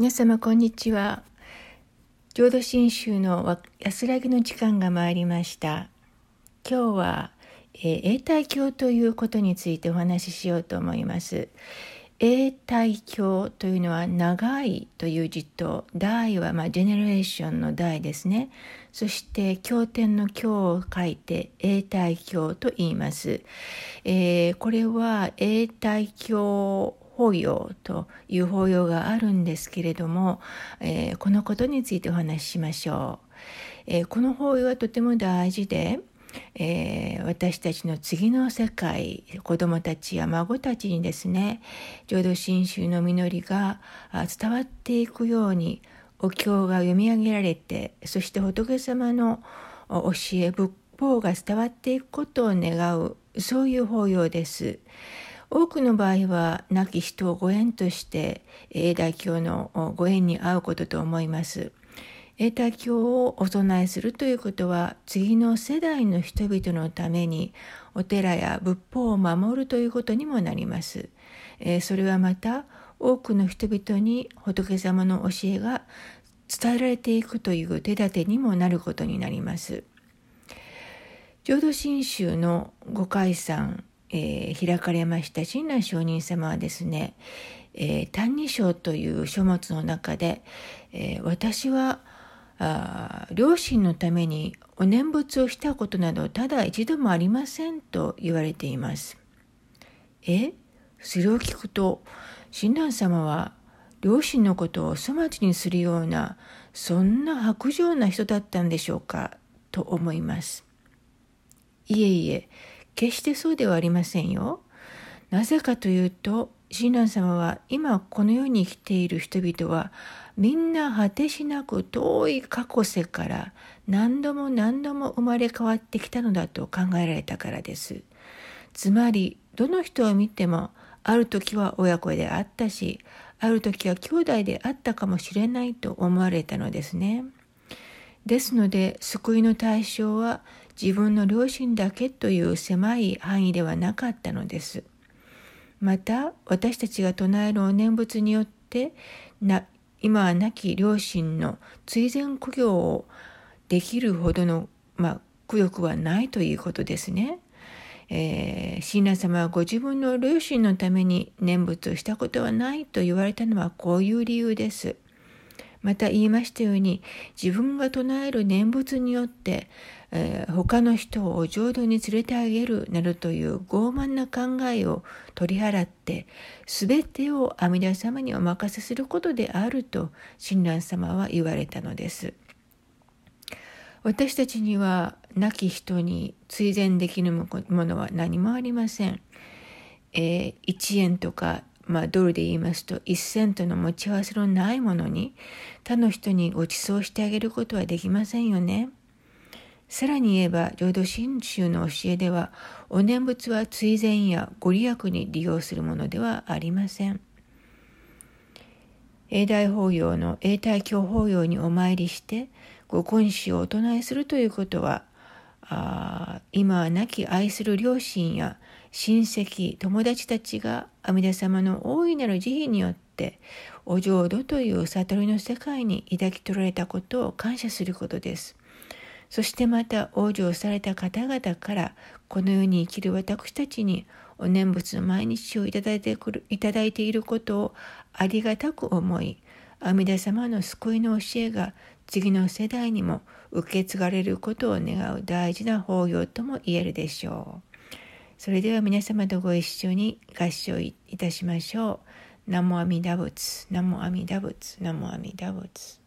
皆様こんにちは。浄土真宗の安らぎの時間が参りました。今日は、えー、永代教ということについてお話ししようと思います。永代教というのは長いという字と代はまあジェネレーションの代ですね。そして経典の経を書いて永代教と言います、えー、これは永代教法要という法要があるんですけれども、えー、このことについてお話ししましょう。えー、この法要はとても大事で、えー、私たちの次の世界子どもたちや孫たちにですね浄土真宗の実りが伝わっていくようにお経が読み上げられてそして仏様の教え仏法が伝わっていくことを願うそういう法要です。多くの場合は亡き人をご縁として永代教のご縁に会うことと思います。永代教をお供えするということは次の世代の人々のためにお寺や仏法を守るということにもなります。それはまた多くの人々に仏様の教えが伝えられていくという手立てにもなることになります。浄土真宗のご解散えー、開かれました親鸞上人様はですね「えー、歎異抄」という書物の中で、えー、私はあ両親のためにお念仏をしたことなどただ一度もありませんと言われています。えそれを聞くと親鸞様は両親のことを粗末にするようなそんな薄情な人だったんでしょうかと思います。いえいえ決してそうではありませんよ。なぜかというと、親鸞様は今この世に生きている人々はみんな果てしなく遠い過去世から何度も何度も生まれ変わってきたのだと考えられたからです。つまりどの人を見てもある時は親子であったしある時は兄弟であったかもしれないと思われたのですね。ですので救いの対象は自分の両親だけという狭い範囲ではなかったのです。また私たちが唱えるお念仏によってな今は亡き両親の追善供養をできるほどの、まあ、苦欲はないということですね。えー、親鸞様はご自分の両親のために念仏をしたことはないと言われたのはこういう理由です。また言いましたように自分が唱える念仏によって、えー、他の人を浄土に連れてあげるなどという傲慢な考えを取り払って全てを阿弥陀様にお任せすることであると親鸞様は言われたのです。私たちには亡き人に追善できるものは何もありません。えー、1円とかまあ、ドルで言いますと1セントの持ち合わせのないものに他の人にご馳走してあげることはできませんよね。さらに言えば浄土真宗の教えではお念仏は追善やご利益に利用するものではありません。永代法要の永代教法要にお参りしてご根子をお唱えするということはあ今は亡き愛する両親や親戚友達たちが阿弥陀様の大いなる慈悲によってお浄土という悟りの世界に抱き取られたことを感謝することです。そしてまた往生された方々からこの世に生きる私たちにお念仏の毎日をいただいてくるいただいていることをありがたく思い阿弥陀様の救いの教えが次の世代にも受け継がれることを願う大事な法要とも言えるでしょう。それでは皆様とご一緒に合唱いたしましょう。南無阿弥陀仏、南無阿弥陀仏、南無阿弥陀仏。